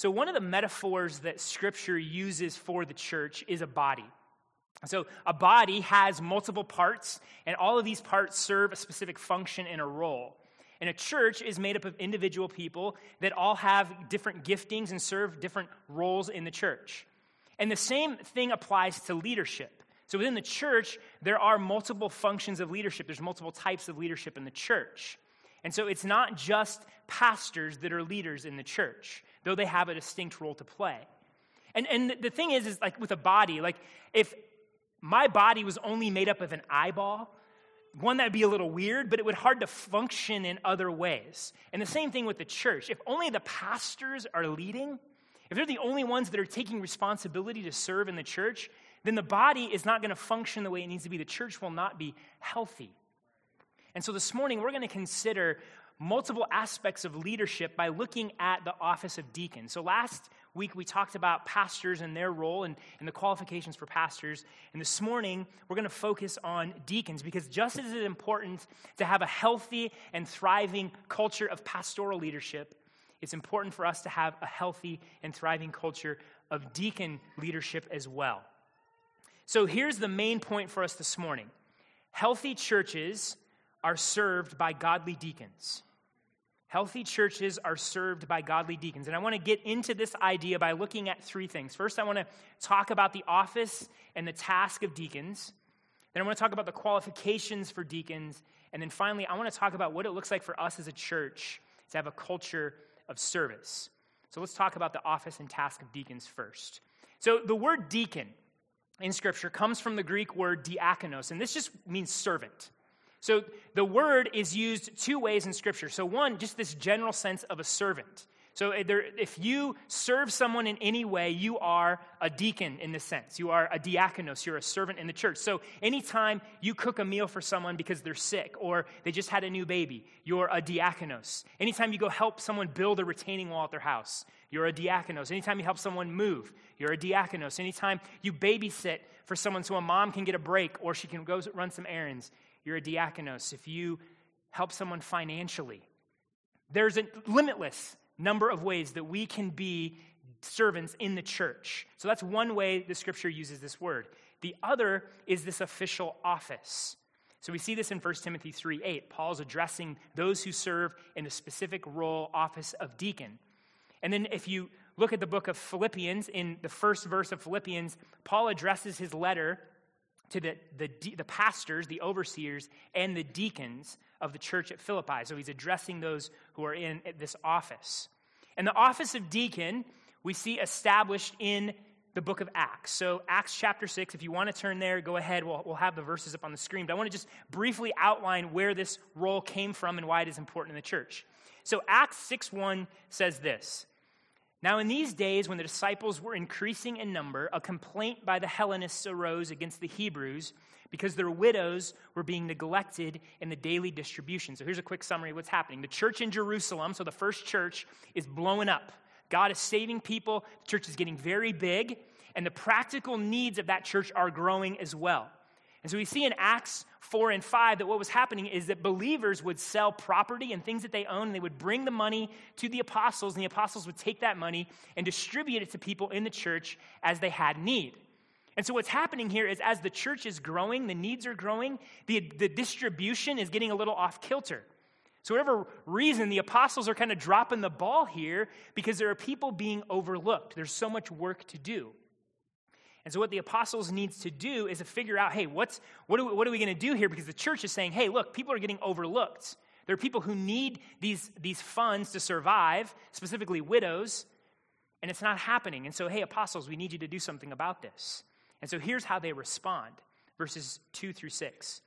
So, one of the metaphors that Scripture uses for the church is a body. So, a body has multiple parts, and all of these parts serve a specific function and a role. And a church is made up of individual people that all have different giftings and serve different roles in the church. And the same thing applies to leadership. So, within the church, there are multiple functions of leadership, there's multiple types of leadership in the church. And so, it's not just pastors that are leaders in the church though they have a distinct role to play. And, and the thing is, is like with a body, like if my body was only made up of an eyeball, one that would be a little weird, but it would hard to function in other ways. And the same thing with the church. If only the pastors are leading, if they're the only ones that are taking responsibility to serve in the church, then the body is not going to function the way it needs to be. The church will not be healthy. And so this morning, we're going to consider multiple aspects of leadership by looking at the office of deacon. So last week we talked about pastors and their role and, and the qualifications for pastors. And this morning we're going to focus on deacons because just as it's important to have a healthy and thriving culture of pastoral leadership, it's important for us to have a healthy and thriving culture of deacon leadership as well. So here's the main point for us this morning healthy churches are served by godly deacons. Healthy churches are served by godly deacons. And I want to get into this idea by looking at three things. First, I want to talk about the office and the task of deacons. Then I want to talk about the qualifications for deacons. And then finally, I want to talk about what it looks like for us as a church to have a culture of service. So let's talk about the office and task of deacons first. So the word deacon in Scripture comes from the Greek word diakonos, and this just means servant. So the word is used two ways in Scripture. So, one, just this general sense of a servant. So, eh, if you serve someone in any way, you are a deacon in this sense. You are a diakonos. You're a servant in the church. So, anytime you cook a meal for someone because they're sick or they just had a new baby, you're a diakonos. Anytime you go help someone build a retaining wall at their house, you're a diakonos. Anytime you help someone move, you're a diakonos. Anytime you babysit for someone so a mom can get a break or she can go run some errands, you're a diakonos, if you help someone financially, there's a limitless number of ways that we can be servants in the church. So that's one way the scripture uses this word. The other is this official office. So we see this in 1 Timothy 3 8. Paul's addressing those who serve in a specific role, office of deacon. And then if you look at the book of Philippians, in the first verse of Philippians, Paul addresses his letter to the, the, the pastors, the overseers, and the deacons of the church at Philippi. So he's addressing those who are in this office. And the office of deacon we see established in the book of Acts. So, Acts chapter 6, if you want to turn there, go ahead. We'll, we'll have the verses up on the screen. But I want to just briefly outline where this role came from and why it is important in the church. So, Acts 6 1 says this now, in these days, when the disciples were increasing in number, a complaint by the Hellenists arose against the Hebrews because their widows were being neglected in the daily distribution. So, here's a quick summary of what's happening. The church in Jerusalem, so the first church, is blowing up. God is saving people, the church is getting very big, and the practical needs of that church are growing as well. And so we see in Acts 4 and 5 that what was happening is that believers would sell property and things that they own, and they would bring the money to the apostles, and the apostles would take that money and distribute it to people in the church as they had need. And so what's happening here is as the church is growing, the needs are growing, the, the distribution is getting a little off kilter. So, whatever reason, the apostles are kind of dropping the ball here because there are people being overlooked. There's so much work to do. And so, what the apostles needs to do is to figure out, hey, what's, what, are we, what are we going to do here? Because the church is saying, hey, look, people are getting overlooked. There are people who need these, these funds to survive, specifically widows, and it's not happening. And so, hey, apostles, we need you to do something about this. And so, here's how they respond verses 2 through 6.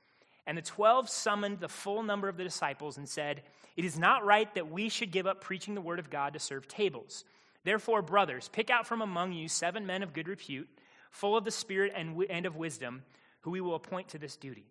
And the 12 summoned the full number of the disciples and said, It is not right that we should give up preaching the word of God to serve tables. Therefore, brothers, pick out from among you seven men of good repute full of the Spirit and, and of wisdom, who we will appoint to this duty.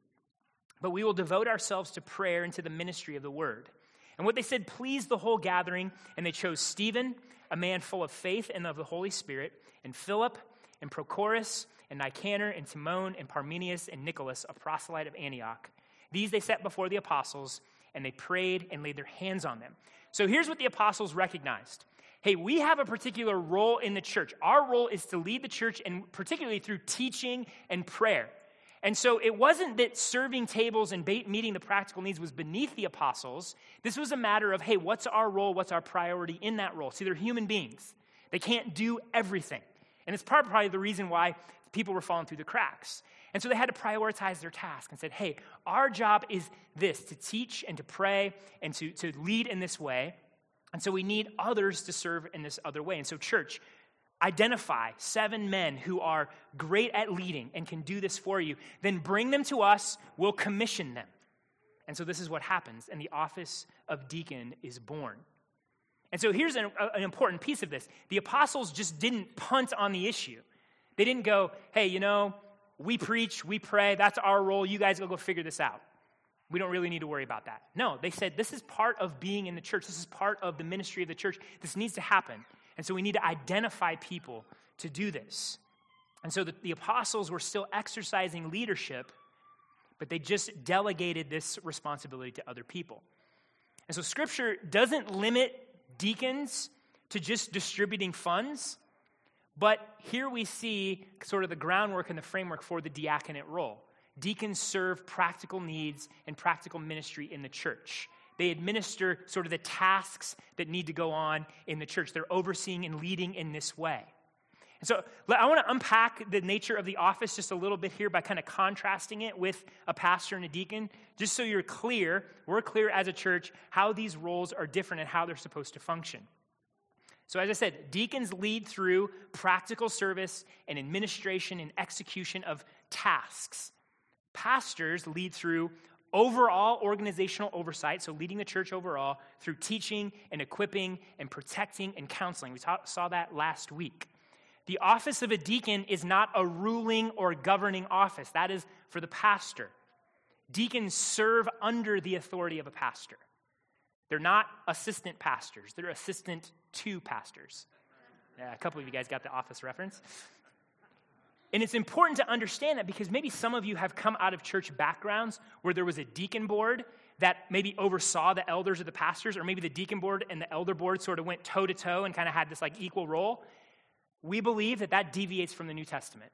But we will devote ourselves to prayer and to the ministry of the word. And what they said pleased the whole gathering, and they chose Stephen, a man full of faith and of the Holy Spirit, and Philip, and Prochorus, and Nicanor, and Timon, and Parmenas, and Nicholas, a proselyte of Antioch. These they set before the apostles, and they prayed and laid their hands on them. So here's what the apostles recognized hey, we have a particular role in the church. Our role is to lead the church, and particularly through teaching and prayer. And so it wasn't that serving tables and meeting the practical needs was beneath the apostles. This was a matter of, hey, what's our role? What's our priority in that role? See, they're human beings, they can't do everything. And it's part probably the reason why people were falling through the cracks. And so they had to prioritize their task and said, hey, our job is this to teach and to pray and to, to lead in this way. And so we need others to serve in this other way. And so, church, identify seven men who are great at leading and can do this for you. Then bring them to us, we'll commission them. And so this is what happens, and the office of deacon is born. And so here's an, an, important piece of this the apostles just didn't punt on the issue. They didn't go, hey, you know, we preach, we pray, that's our role, you guys go go figure this out. We don't really need to worry about that. No, they said this is part of being in the church. This is part of the ministry of the church. This needs to happen. And so we need to identify people to do this. And so the, the apostles were still exercising leadership, but they just delegated this responsibility to other people. And so scripture doesn't limit deacons to just distributing funds, but here we see sort of the groundwork and the framework for the diaconate role deacons serve practical needs and practical ministry in the church. They administer sort of the tasks that need to go on in the church. They're overseeing and leading in this way. And so I want to unpack the nature of the office just a little bit here by kind of contrasting it with a pastor and a deacon, just so you're clear, we're clear as a church, how these roles are different and how they're supposed to function. So, as I said, deacons lead through practical service and administration and execution of tasks. Pastors lead through overall organizational oversight, so leading the church overall, through teaching and equipping and protecting and counseling. We saw that last week. The office of a deacon is not a ruling or governing office, that is for the pastor. Deacons serve under the authority of a pastor. They're not assistant pastors, they're assistant to pastors. Yeah, a couple of you guys got the office reference. And it's important to understand that because maybe some of you have come out of church backgrounds where there was a deacon board that maybe oversaw the elders or the pastors, or maybe the deacon board and the elder board sort of went toe to toe and kind of had this like equal role. We believe that that deviates from the New Testament.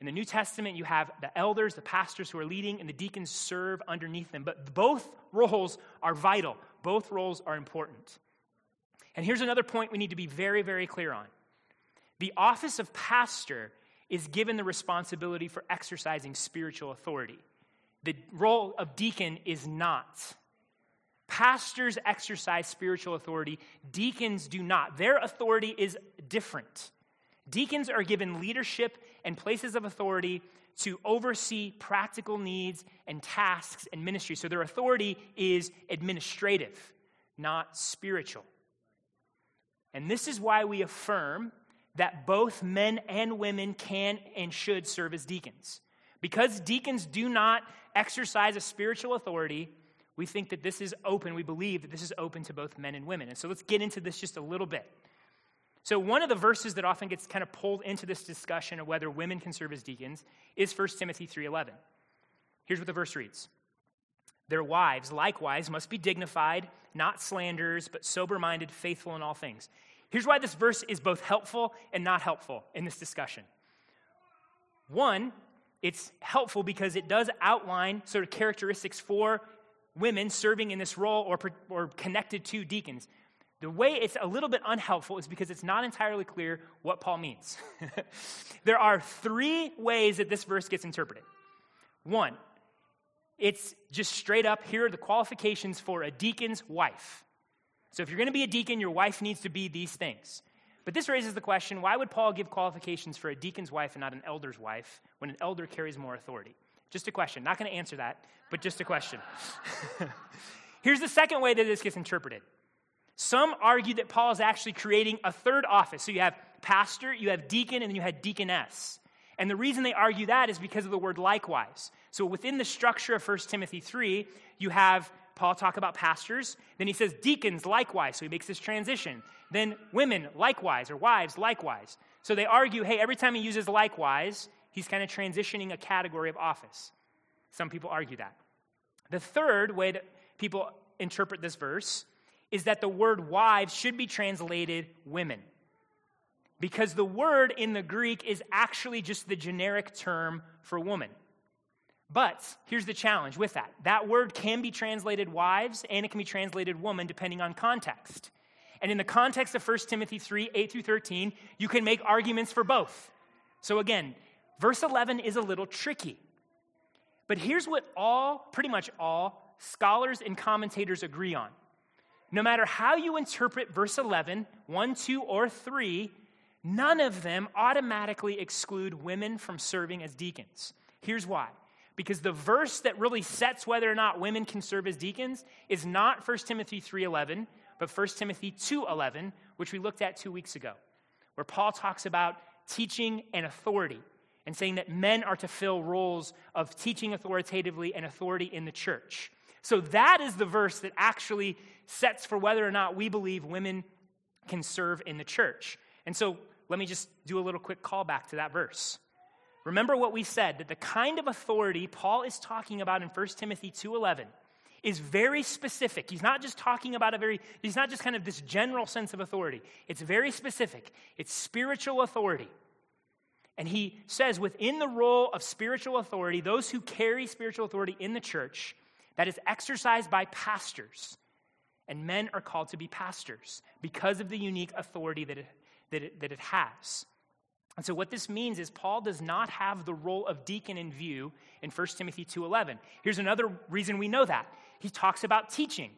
In the New Testament, you have the elders, the pastors who are leading, and the deacons serve underneath them. But both roles are vital, both roles are important. And here's another point we need to be very, very clear on the office of pastor is given the responsibility for exercising spiritual authority. The role of deacon is not. Pastors exercise spiritual authority, deacons do not. Their authority is different. Deacons are given leadership and places of authority to oversee practical needs and tasks and ministry. So their authority is administrative, not spiritual. And this is why we affirm that both men and women can and should serve as deacons. Because deacons do not exercise a spiritual authority, we think that this is open. We believe that this is open to both men and women. And so let's get into this just a little bit. So, one of the verses that often gets kind of pulled into this discussion of whether women can serve as deacons is 1 Timothy 3:11. Here's what the verse reads. Their wives likewise must be dignified, not slanderers, but sober-minded, faithful in all things. Here's why this verse is both helpful and not helpful in this discussion. One, it's helpful because it does outline sort of characteristics for women serving in this role or, or connected to deacons. The way it's a little bit unhelpful is because it's not entirely clear what Paul means. there are three ways that this verse gets interpreted. One, it's just straight up here are the qualifications for a deacon's wife. So if you're going to be a deacon, your wife needs to be these things. But this raises the question why would Paul give qualifications for a deacon's wife and not an elder's wife when an elder carries more authority? Just a question. Not going to answer that, but just a question. Here's the second way that this gets interpreted. Some argue that Paul is actually creating a third office. So you have pastor, you have deacon, and then you have deaconess. And the reason they argue that is because of the word likewise. So within the structure of 1 Timothy 3, you have Paul talk about pastors. Then he says deacons likewise. So he makes this transition. Then women likewise, or wives likewise. So they argue hey, every time he uses likewise, he's kind of transitioning a category of office. Some people argue that. The third way that people interpret this verse is that the word wives should be translated women. Because the word in the Greek is actually just the generic term for woman. But here's the challenge with that that word can be translated wives and it can be translated woman depending on context. And in the context of 1 Timothy 3 8 through 13, you can make arguments for both. So again, verse 11 is a little tricky. But here's what all, pretty much all, scholars and commentators agree on. No matter how you interpret verse 11, 1, 2, or 3, none of them automatically exclude women from serving as deacons. Here's why because the verse that really sets whether or not women can serve as deacons is not 1 Timothy 3:11, but 1 Timothy 2:11, which we looked at 2 weeks ago, where Paul talks about teaching and authority and saying that men are to fill roles of teaching authoritatively and authority in the church. So that is the verse that actually sets for whether or not we believe women can serve in the church. And so let me just do a little quick callback to that verse. Remember what we said that the kind of authority Paul is talking about in 1 Timothy 2:11 is very specific. He's not just talking about a very he's not just kind of this general sense of authority. It's very specific. It's spiritual authority. And he says within the role of spiritual authority, those who carry spiritual authority in the church that is exercised by pastors. And men are called to be pastors because of the unique authority that it, that it, that it has. And so what this means is Paul does not have the role of deacon in view in 1 Timothy 2:11. Here's another reason we know that. He talks about teaching,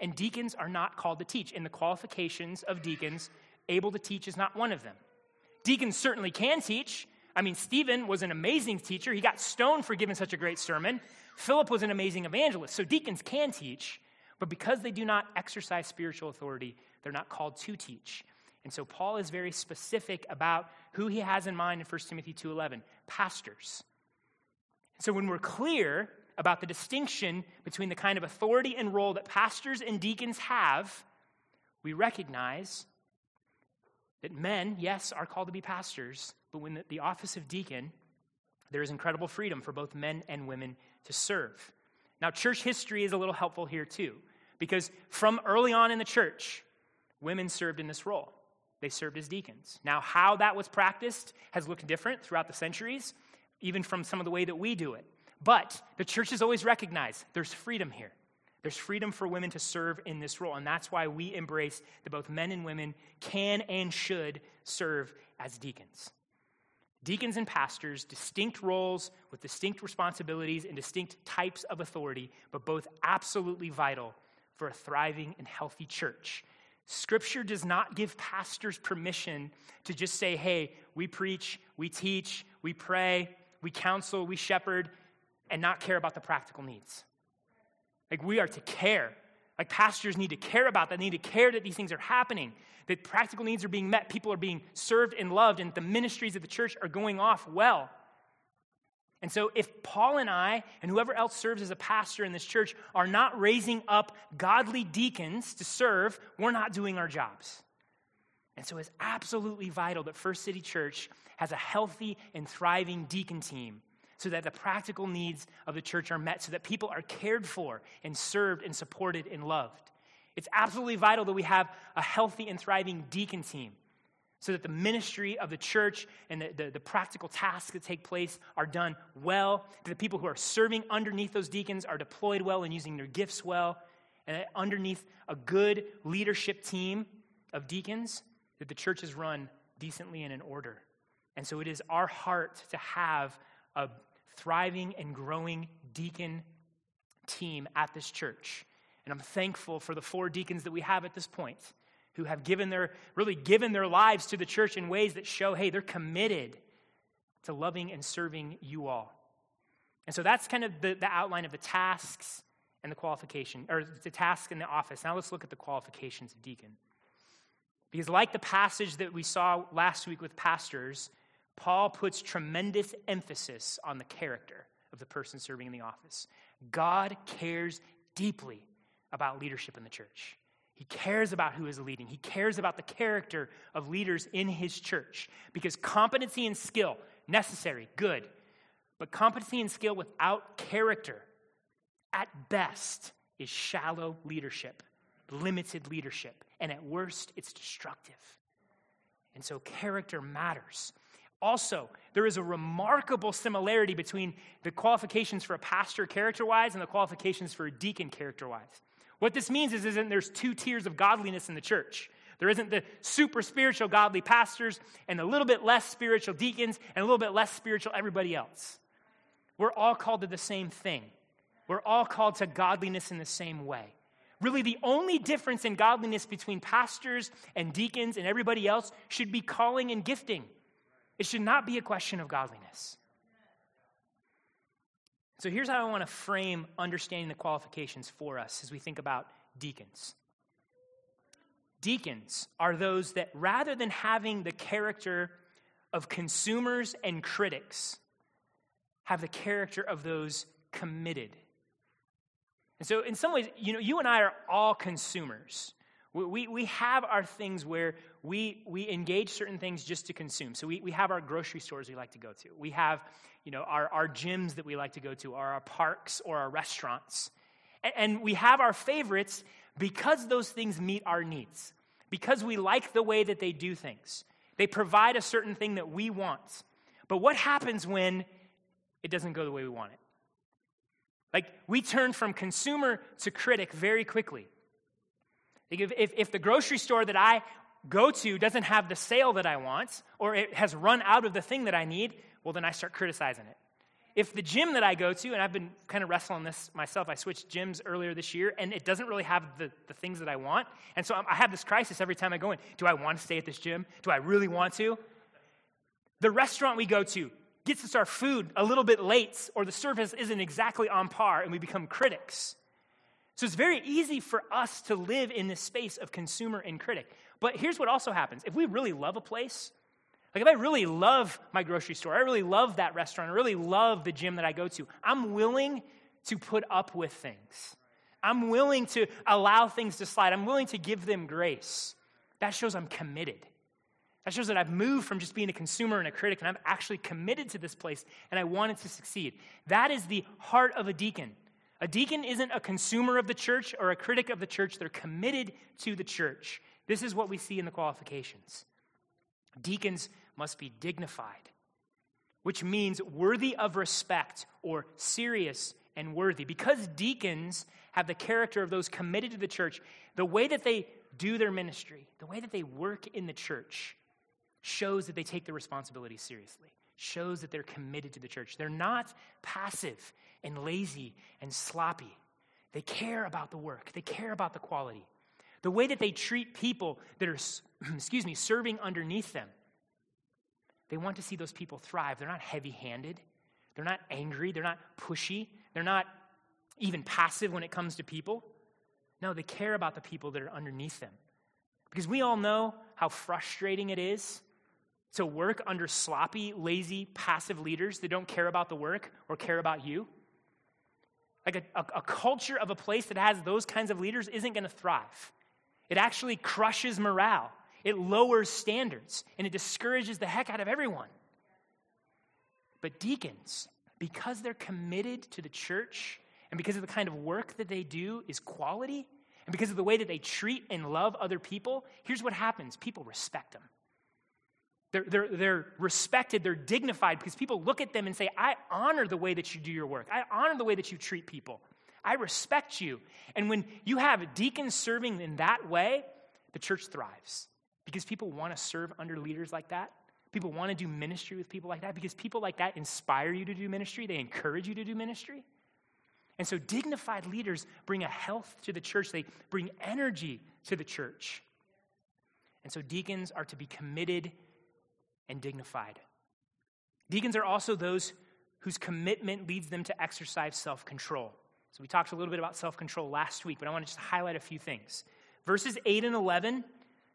and deacons are not called to teach. In the qualifications of deacons, able to teach is not one of them. Deacons certainly can teach. I mean, Stephen was an amazing teacher. He got stoned for giving such a great sermon. Philip was an amazing evangelist. So deacons can teach, but because they do not exercise spiritual authority, they're not called to teach. And so Paul is very specific about who he has in mind in 1 Timothy 2:11, pastors. So when we're clear about the distinction between the kind of authority and role that pastors and deacons have, we recognize that men, yes, are called to be pastors, but when the, the office of deacon, there is incredible freedom for both men and women to serve. Now, church history is a little helpful here too, because from early on in the church, women served in this role. They served as deacons. Now, how that was practiced has looked different throughout the centuries, even from some of the way that we do it. But the church has always recognized there's freedom here. There's freedom for women to serve in this role, and that's why we embrace that both men and women can and should serve as deacons. Deacons and pastors, distinct roles with distinct responsibilities and distinct types of authority, but both absolutely vital for a thriving and healthy church Scripture does not give pastors permission to just say, hey, we preach, we teach, we pray, we counsel, we shepherd, and not care about the practical needs. Like, we are to care. Like, pastors need to care about that, they need to care that these things are happening, that practical needs are being met, people are being served and loved, and the ministries of the church are going off well. And so, if Paul and I, and whoever else serves as a pastor in this church, are not raising up godly deacons to serve, we're not doing our jobs. And so, it's absolutely vital that First City Church has a healthy and thriving deacon team so that the practical needs of the church are met, so that people are cared for and served and supported and loved. It's absolutely vital that we have a healthy and thriving deacon team so that the ministry of the church and the, the, the, practical tasks that take place are done well, that the people who are serving underneath those deacons are deployed well and using their gifts well, and underneath a good leadership team of deacons, that the church is run decently and in order. And so it is our heart to have a thriving and growing deacon team at this church. And I'm thankful for the four deacons that we have at this point who have given their, really given their lives to the church in ways that show, hey, they're committed to loving and serving you all. And so that's kind of the, the outline of the tasks and the qualification, or the task in the office. Now let's look at the qualifications of deacon. Because, like the passage that we saw last week with pastors, Paul puts tremendous emphasis on the character of the person serving in the office. God cares deeply about leadership in the church. He cares about who is leading. He cares about the character of leaders in his church because competency and skill, necessary, good. But competency and skill without character, at best, is shallow leadership limited leadership. And at worst, it's destructive. And so character matters. Also, there is a remarkable similarity between the qualifications for a pastor character wise and the qualifications for a deacon character wise. What this means is, isn't there's two tiers of godliness in the church. There isn't the super spiritual godly pastors and a little bit less spiritual deacons and a little bit less spiritual everybody else. We're all called to the same thing. We're all called to godliness in the same way. Really, the only difference in godliness between pastors and deacons and everybody else should be calling and gifting. It should not be a question of godliness. So here's how I want to frame understanding the qualifications for us as we think about deacons. Deacons are those that rather than having the character of consumers and critics, have the character of those committed. And so, in some ways, you know, you and I are all consumers. We, we, have our things where we, we engage certain things just to consume. So we, we have our grocery stores we like to go to. We have, you know, our, our gyms that we like to go to, or our parks or our restaurants. And, and we have our favorites because those things meet our needs, because we like the way that they do things. They provide a certain thing that we want. But what happens when it doesn't go the way we want it? Like, we turn from consumer to critic very quickly. If, if, if the grocery store that I go to doesn't have the sale that I want, or it has run out of the thing that I need, well, then I start criticizing it. If the gym that I go to, and I've been kind of wrestling this myself, I switched gyms earlier this year, and it doesn't really have the, the things that I want. And so I have this crisis every time I go in. Do I want to stay at this gym? Do I really want to? The restaurant we go to gets us our food a little bit late, or the service isn't exactly on par, and we become critics. So it's very easy for us to live in this space of consumer and critic. But here's what also happens if we really love a place, like if I really love my grocery store, I really love that restaurant, I really love the gym that I go to, I'm willing to put up with things. I'm willing to allow things to slide. I'm willing to give them grace. That shows I'm committed. That shows that I've moved from just being a consumer and a critic, and I'm actually committed to this place, and I want it to succeed. That is the heart of a deacon. A deacon isn't a consumer of the church or a critic of the church, they're committed to the church. This is what we see in the qualifications. Deacons must be dignified, which means worthy of respect or serious and worthy. Because deacons have the character of those committed to the church, the way that they do their ministry, the way that they work in the church, shows that they take their responsibility seriously shows that they're committed to the church. They're not passive and lazy and sloppy. They care about the work, they care about the quality. The way that they treat people that are, excuse me, serving underneath them. They want to see those people thrive. They're not heavy handed. They're not angry. They're not pushy. They're not even passive when it comes to people. No, they care about the people that are underneath them. Because we all know how frustrating it is to work under sloppy, lazy, passive leaders that don't care about the work or care about you. Like a, a, a culture of a place that has those kinds of leaders isn't going to thrive. It actually crushes morale, it lowers standards, and it discourages the heck out of everyone. But deacons, because they're committed to the church and because of the kind of work that they do is quality, and because of the way that they treat and love other people, here's what happens people respect them. They're, they're, they're respected, they're dignified because people look at them and say, I honor the way that you do your work. I honor the way that you treat people. I respect you. And when you have deacons serving in that way, the church thrives because people want to serve under leaders like that. People want to do ministry with people like that because people like that inspire you to do ministry, they encourage you to do ministry. And so, dignified leaders bring a health to the church, they bring energy to the church. And so, deacons are to be committed and dignified. Deacons are also those whose commitment leads them to exercise self control. So, we talked a little bit about self control last week, but I want to just highlight a few things. Verses 8 and 11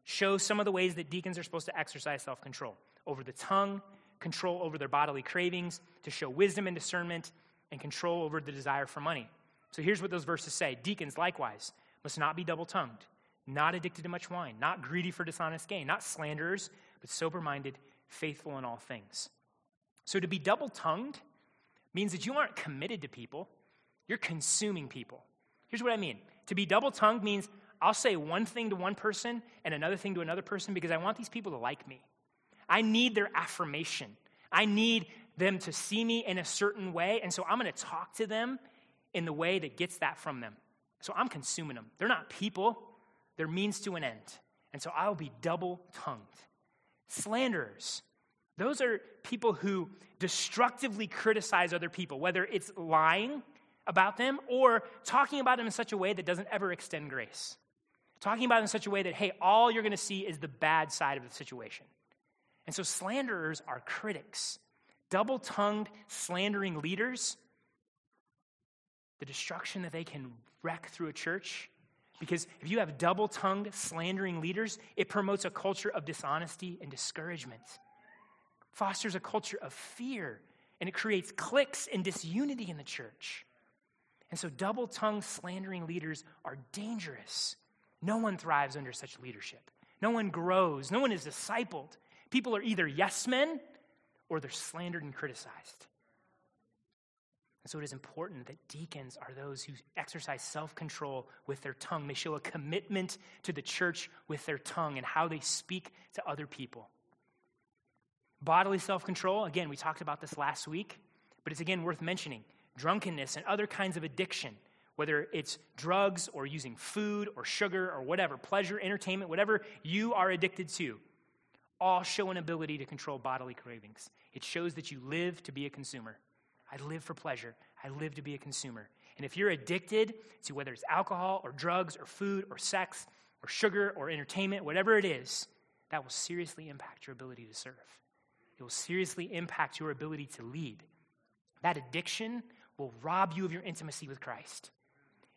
show some of the ways that deacons are supposed to exercise self control over the tongue, control over their bodily cravings, to show wisdom and discernment, and control over the desire for money. So, here's what those verses say Deacons, likewise, must not be double tongued, not addicted to much wine, not greedy for dishonest gain, not slanderers, but sober minded faithful in all things. So to be double tongued means that you aren't committed to people, you're consuming people. Here's what I mean to be double tongued means I'll say one thing to one person and another thing to another person because I want these people to like me. I need their affirmation. I need them to see me in a certain way. And so I'm going to talk to them in the way that gets that from them. So I'm consuming them. They're not people, they're means to an end. And so I'll be double tongued. Slanderers. Those are people who destructively criticize other people, whether it's lying about them or talking about them in such a way that doesn't ever extend grace. Talking about them in such a way that, hey, all you're going to see is the bad side of the situation. And so slanderers are critics, double tongued, slandering leaders. The destruction that they can wreck through a church. Because if you have double tongued, slandering leaders, it promotes a culture of dishonesty and discouragement fosters a culture of fear, and it creates cliques and disunity in the church. And so, double tongued, slandering leaders are dangerous. No one thrives under such leadership. No one grows. No one is discipled. People are either yes men or they're slandered and criticized. So it is important that deacons are those who exercise self control with their tongue. They show a commitment to the church with their tongue and how they speak to other people. Bodily self control, again, we talked about this last week, but it's again worth mentioning. Drunkenness and other kinds of addiction, whether it's drugs or using food or sugar or whatever, pleasure, entertainment, whatever you are addicted to, all show an ability to control bodily cravings. It shows that you live to be a consumer. I live for pleasure, I live to be a consumer. And if you're addicted to whether it's alcohol or drugs or food or sex or sugar or entertainment, whatever it is, that will seriously impact your ability to serve it will seriously impact your ability to lead. That addiction will rob you of your intimacy with Christ.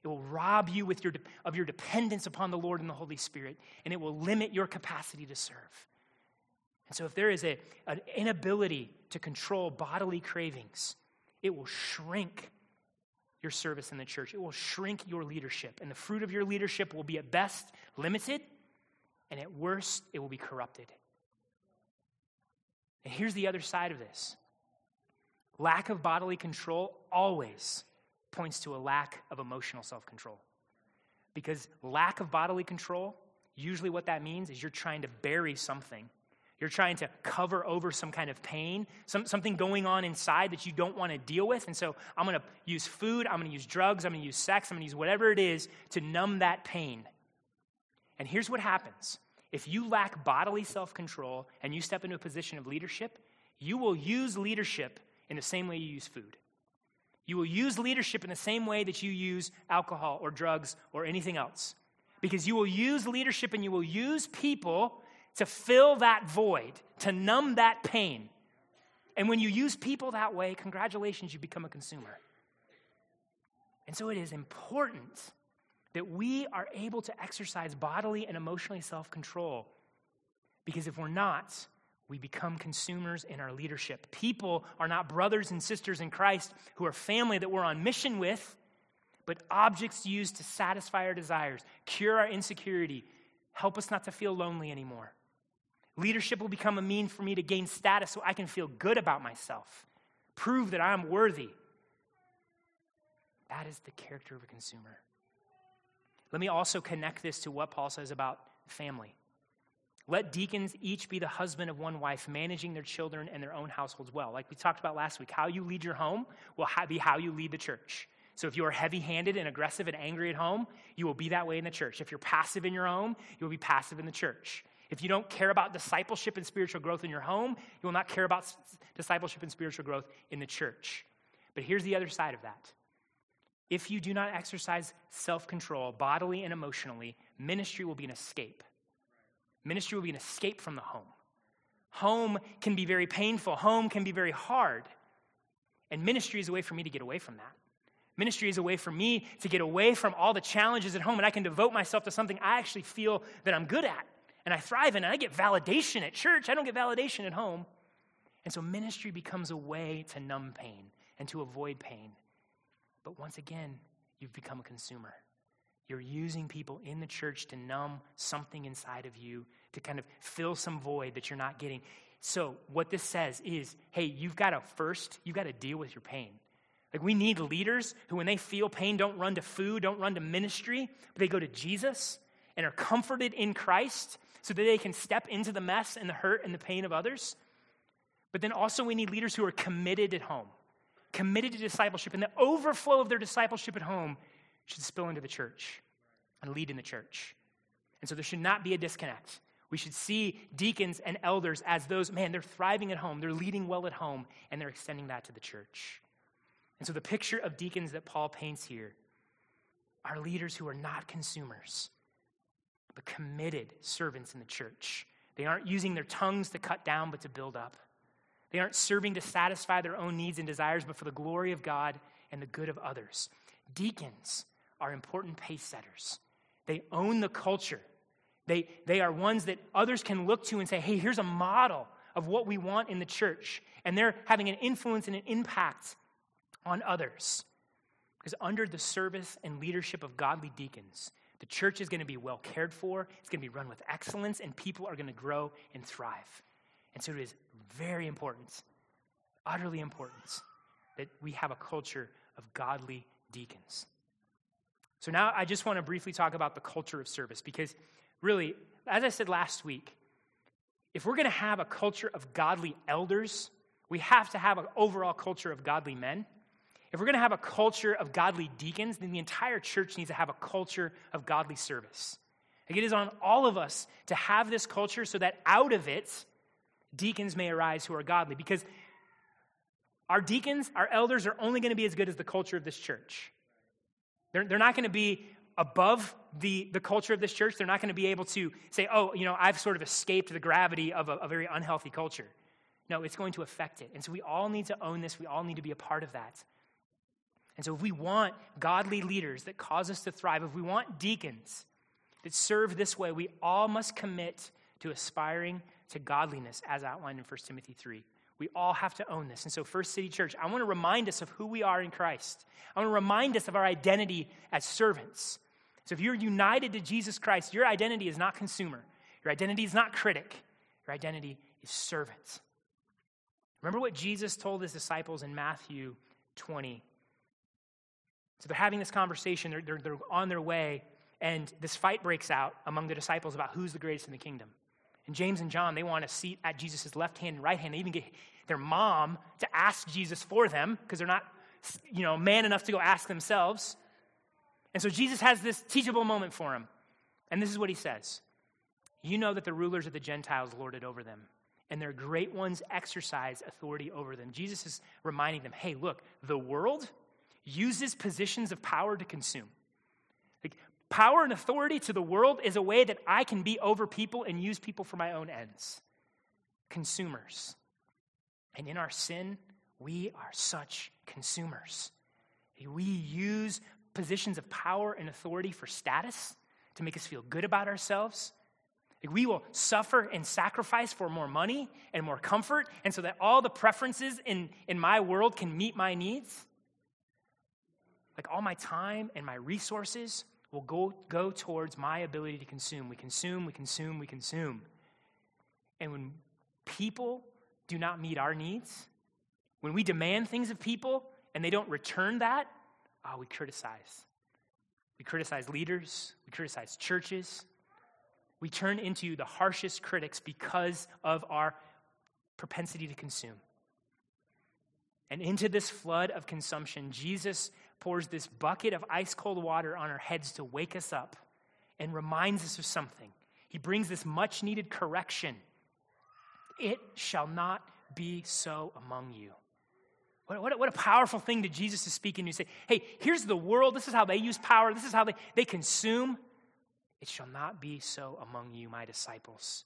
It will rob you with your, of your dependence upon the Lord and the Holy Spirit, and it will limit your capacity to serve. And so, if there is a, an inability to control bodily cravings, it will shrink your service in the church. It will shrink your leadership. And the fruit of your leadership will be at best limited, and at worst, it will be corrupted. And here's the other side of this lack of bodily control always points to a lack of emotional self control. Because lack of bodily control, usually what that means is you're trying to bury something. You're trying to cover over some kind of pain, some, something going on inside that you don't want to deal with. And so I'm going to use food, I'm going to use drugs, I'm going to use sex, I'm going to use whatever it is to numb that pain. And here's what happens if you lack bodily self control and you step into a position of leadership, you will use leadership in the same way you use food. You will use leadership in the same way that you use alcohol or drugs or anything else. Because you will use leadership and you will use people to fill that void, to numb that pain. And when you use people that way, congratulations, you become a consumer. And so it is important that we are able to exercise bodily and emotionally self control. Because if we're not, we become consumers in our leadership. People are not brothers and sisters in Christ who are family that we're on mission with, but objects used to satisfy our desires, cure our insecurity, help us not to feel lonely anymore. Leadership will become a mean for me to gain status so I can feel good about myself, prove that I'm worthy. That is the character of a consumer. Let me also connect this to what Paul says about family. Let deacons each be the husband of one wife, managing their children and their own households well. Like we talked about last week, how you lead your home will be how you lead the church. So if you are heavy handed and aggressive and angry at home, you will be that way in the church. If you're passive in your home, you will be passive in the church. If you don't care about discipleship and spiritual growth in your home, you will not care about discipleship and spiritual growth in the church. But here's the other side of that if you do not exercise self control, bodily and emotionally, ministry will be an escape. Ministry will be an escape from the home. Home can be very painful, home can be very hard. And ministry is a way for me to get away from that. Ministry is a way for me to get away from all the challenges at home, and I can devote myself to something I actually feel that I'm good at and I thrive in, and I get validation at church. I don't get validation at home. And so ministry becomes a way to numb pain and to avoid pain. But once again, you've become a consumer. You're using people in the church to numb something inside of you, to kind of fill some void that you're not getting. So, what this says is hey, you've got to first, you've got to deal with your pain. Like, we need leaders who, when they feel pain, don't run to food, don't run to ministry, but they go to Jesus. and are comforted in Christ so that they can step into the mess and the hurt and the pain of others. But then also, we need leaders who are committed at home, committed to discipleship, and the overflow of their discipleship at home should spill into the church and lead in the church. And so there should not be a disconnect. We should see deacons and elders as those, man, they're thriving at home, they're leading well at home, and they're extending that to the church. And so the picture of deacons that Paul paints here are leaders who are not consumers, but committed servants in the church. They aren't using their tongues to cut down, but to build up. They aren't serving to satisfy their own needs and desires, but for the glory of God and the good of others. Deacons are important pace setters. They own the culture. They, they are ones that others can look to and say, hey, here's a model of what we want in the church. And they're having an influence and an impact on others. Because under the service and leadership of godly deacons, the church is going to be well cared for, it's going to be run with excellence, and people are going to grow and thrive. And so it is very important, utterly important, that we have a culture of godly deacons. So now I just want to briefly talk about the culture of service because, really, as I said last week, if we're going to have a culture of godly elders, we have to have an overall culture of godly men. If we're going to have a culture of godly deacons, then the entire church needs to have a culture of godly service. Like it is on all of us to have this culture so that out of it, deacons may arise who are godly. Because our deacons, our elders, are only going to be as good as the culture of this church. They're, they're not going to be above the, the culture of this church. They're not going to be able to say, oh, you know, I've sort of escaped the gravity of a, a very unhealthy culture. No, it's going to affect it. And so we all need to own this. We all need to be a part of that. And so, if we want godly leaders that cause us to thrive, if we want deacons that serve this way, we all must commit to aspiring to godliness as outlined in 1 Timothy 3. We all have to own this. And so, First City Church, I want to remind us of who we are in Christ. I want to remind us of our identity as servants. So, if you're united to Jesus Christ, your identity is not consumer, your identity is not critic, your identity is servant. Remember what Jesus told his disciples in Matthew 20 so they're having this conversation, they're, they're, they're on their way, and this fight breaks out among the disciples about who's the greatest in the kingdom. And James and John, they want a seat at Jesus' left hand and right hand. They even get their mom to ask Jesus for them because they're not, you know, man enough to go ask themselves. And so Jesus has this teachable moment for him. And this is what he says You know that the rulers of the Gentiles lord it over them, and their great ones exercise authority over them. Jesus is reminding them hey, look, the world uses positions of power to consume. Like, power and authority to the world is a way that I can be over people and use people for my own ends. Consumers. And in our sin, we are such consumers. We use positions of power and authority for status to make us feel good about ourselves. We will suffer and sacrifice for more money and more comfort, and so that all the preferences in, in my world can meet my needs like all my time and my resources will go, go towards my ability to consume. We consume, we consume, we consume. And when people do not meet our needs, when we demand things of people and they don't return that, oh, we criticize. We criticize leaders, we criticize churches. We turn into the harshest critics because of our propensity to consume. And into this flood of consumption, Jesus pours this bucket of ice cold water on our heads to wake us up and reminds us of something. He brings this much needed correction. It shall not be so among you. What, what, what, a powerful thing that Jesus is speaking to say, hey, here's the world. This is how they use power. This is how they, they consume. It shall not be so among you, my disciples.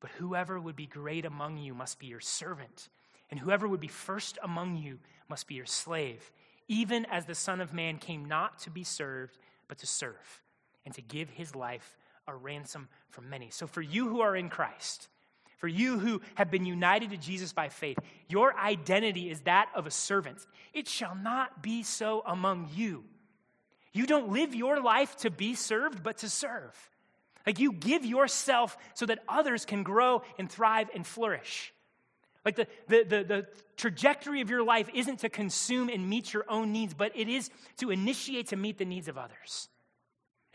But whoever would be great among you must be your servant, and whoever would be first among you must be your slave even as the Son of Man came not to be served, but to serve, and to give his life a ransom for many. So, for you who are in Christ, for you who have been united to Jesus by faith, your identity is that of a servant. It shall not be so among you. You don't live your life to be served, but to serve. Like you give yourself so that others can grow and thrive and flourish. Like the, the, the, the, trajectory of your life isn't to consume and meet your own needs, but it is to initiate to meet the needs of others.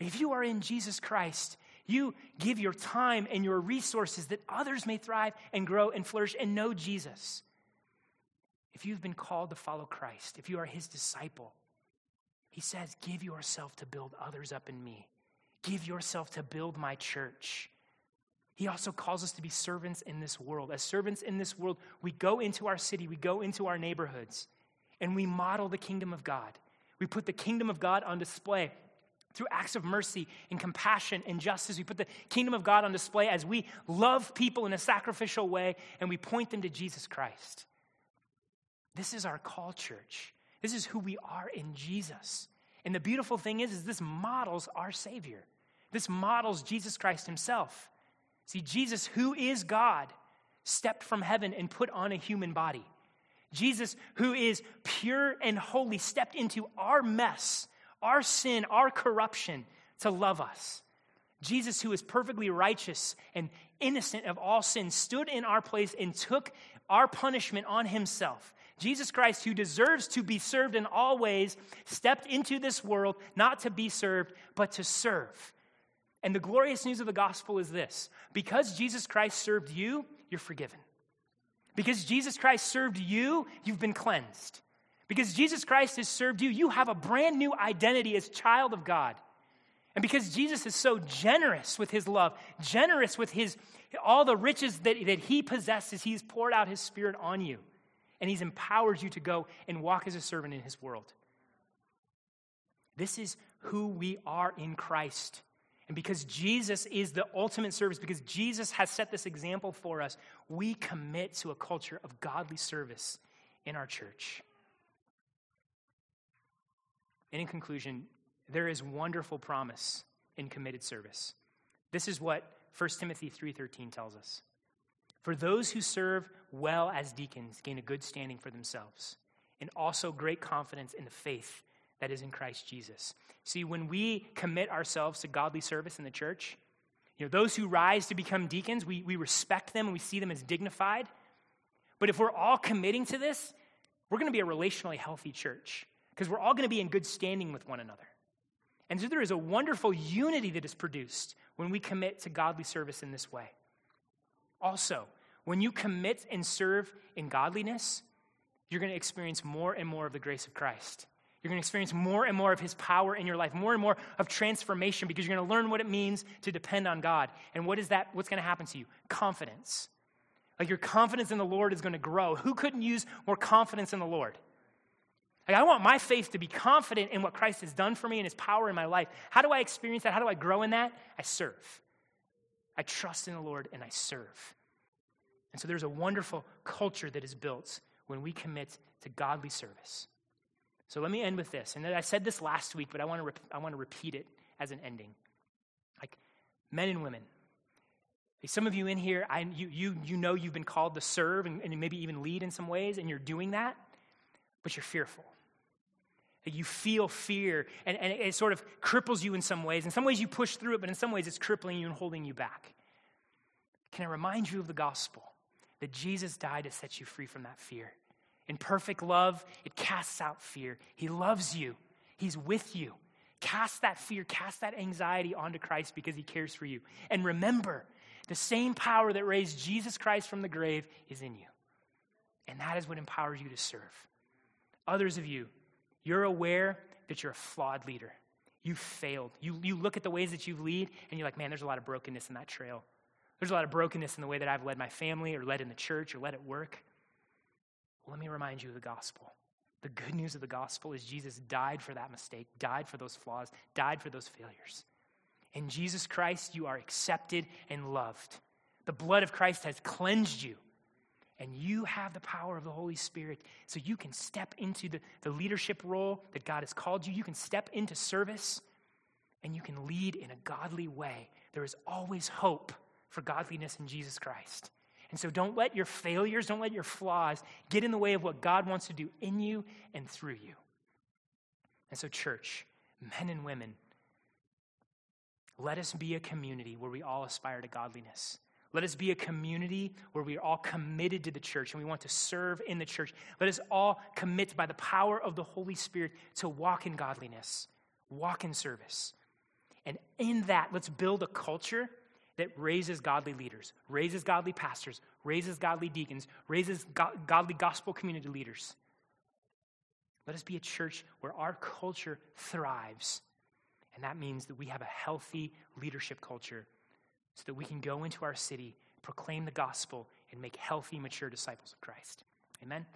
If you are in Jesus Christ, you give your time and your resources that others may thrive and grow and flourish and know Jesus. If you've been called to follow Christ, if you are his disciple, he says, Give yourself to build others up in me. Give yourself to build my church. He also calls us to be servants in this world. As servants in this world, we go into our city, we go into our neighborhoods, and we model the kingdom of God. We put the kingdom of God on display through acts of mercy and compassion and justice. We put the kingdom of God on display as we love people in a sacrificial way and we point them to Jesus Christ. This is our call, church. This is who we are in Jesus. And the beautiful thing is, is this models our Savior. This models Jesus Christ himself. See, Jesus, who is God, stepped from heaven and put on a human body. Jesus, who is pure and holy, stepped into our mess our sin, our corruption, to love us. Jesus, who is perfectly righteous and innocent of all sin, stood in our place and took our punishment on himself. Jesus Christ, who deserves to be served in all ways, stepped into this world not to be served, but to serve. And the glorious news of the gospel is this because Jesus Christ served you, you're forgiven. Because Jesus Christ served you, you've been cleansed. Because Jesus Christ has served you, you have a brand new identity as child of God. And because Jesus is so generous with his love, generous with his all the riches that, that he possesses, he's poured out his spirit on you. And he's empowered you to go and walk as a servant in his world. This is who we are in Christ. And because Jesus is the ultimate service, because Jesus has set this example for us, we commit to a culture of godly service in our church. And in conclusion, there is wonderful promise in committed service. This is what 1 Timothy 3:13 tells us. For those who serve well as deacons gain a good standing for themselves and also great confidence in the faith that is in Christ Jesus. See, when we commit ourselves to godly service in the church, you know, those who rise to become deacons, we, we respect them and we see them as dignified. But if we're all committing to this, we're going to be a relationally healthy church because we're all going to be in good standing with one another. And so there is a wonderful unity that is produced when we commit to godly service in this way. Also, when you commit and serve in godliness, you're going to experience more and more of the grace of Christ. You're going to experience more and more of his power in your life, more and more of transformation because you're going to learn what it means to depend on God. And what is that? What's going to happen to you? Confidence. Like your confidence in the Lord is going to grow. Who couldn't use more confidence in the Lord? Like, I want my faith to be confident in what Christ has done for me and his power in my life. How do I experience that? How do I grow in that? I serve. I trust in the Lord and I serve. And so there's a wonderful culture that is built when we commit to godly service. So let me end with this. And I said this last week, but I want to, I want to repeat it as an ending. Like, men and women, some of you in here, I, you, you, you know you've been called to serve and, and maybe even lead in some ways, and you're doing that, but you're fearful. You feel fear, and, and it sort of cripples you in some ways. In some ways, you push through it, but in some ways, it's crippling you and holding you back. Can I remind you of the gospel that Jesus died to set you free from that fear? In perfect love, it casts out fear. He loves you, He's with you. Cast that fear, cast that anxiety onto Christ because He cares for you. And remember, the same power that raised Jesus Christ from the grave is in you. And that is what empowers you to serve. Others of you, you're aware that you're a flawed leader. You failed. You, you look at the ways that you lead, and you're like, man, there's a lot of brokenness in that trail. There's a lot of brokenness in the way that I've led my family, or led in the church, or led at work. Let me remind you of the gospel. The good news of the gospel is Jesus died for that mistake, died for those flaws, died for those failures. In Jesus Christ, you are accepted and loved. The blood of Christ has cleansed you and you have the power of the Holy Spirit so you can step into the, the leadership role that God has called you. You can step into service and you can lead in a godly way. There is always hope for godliness in Jesus Christ. And so don't let your failures, don't let your flaws get in the way of what God wants to do in you and through you. And so, church, men and women, let us be a community where we all aspire to godliness. Let us be a community where we are all committed to the church and we want to serve in the church. Let us all commit by the power of the Holy Spirit to walk in godliness, walk in service. And in that, let's build a culture that raises godly leaders, raises godly pastors, raises godly deacons, raises go- godly gospel community leaders. Let us be a church where our culture thrives. And that means that we have a healthy leadership culture so that we can go into our city, proclaim the gospel, and make healthy, mature disciples of Christ. Amen?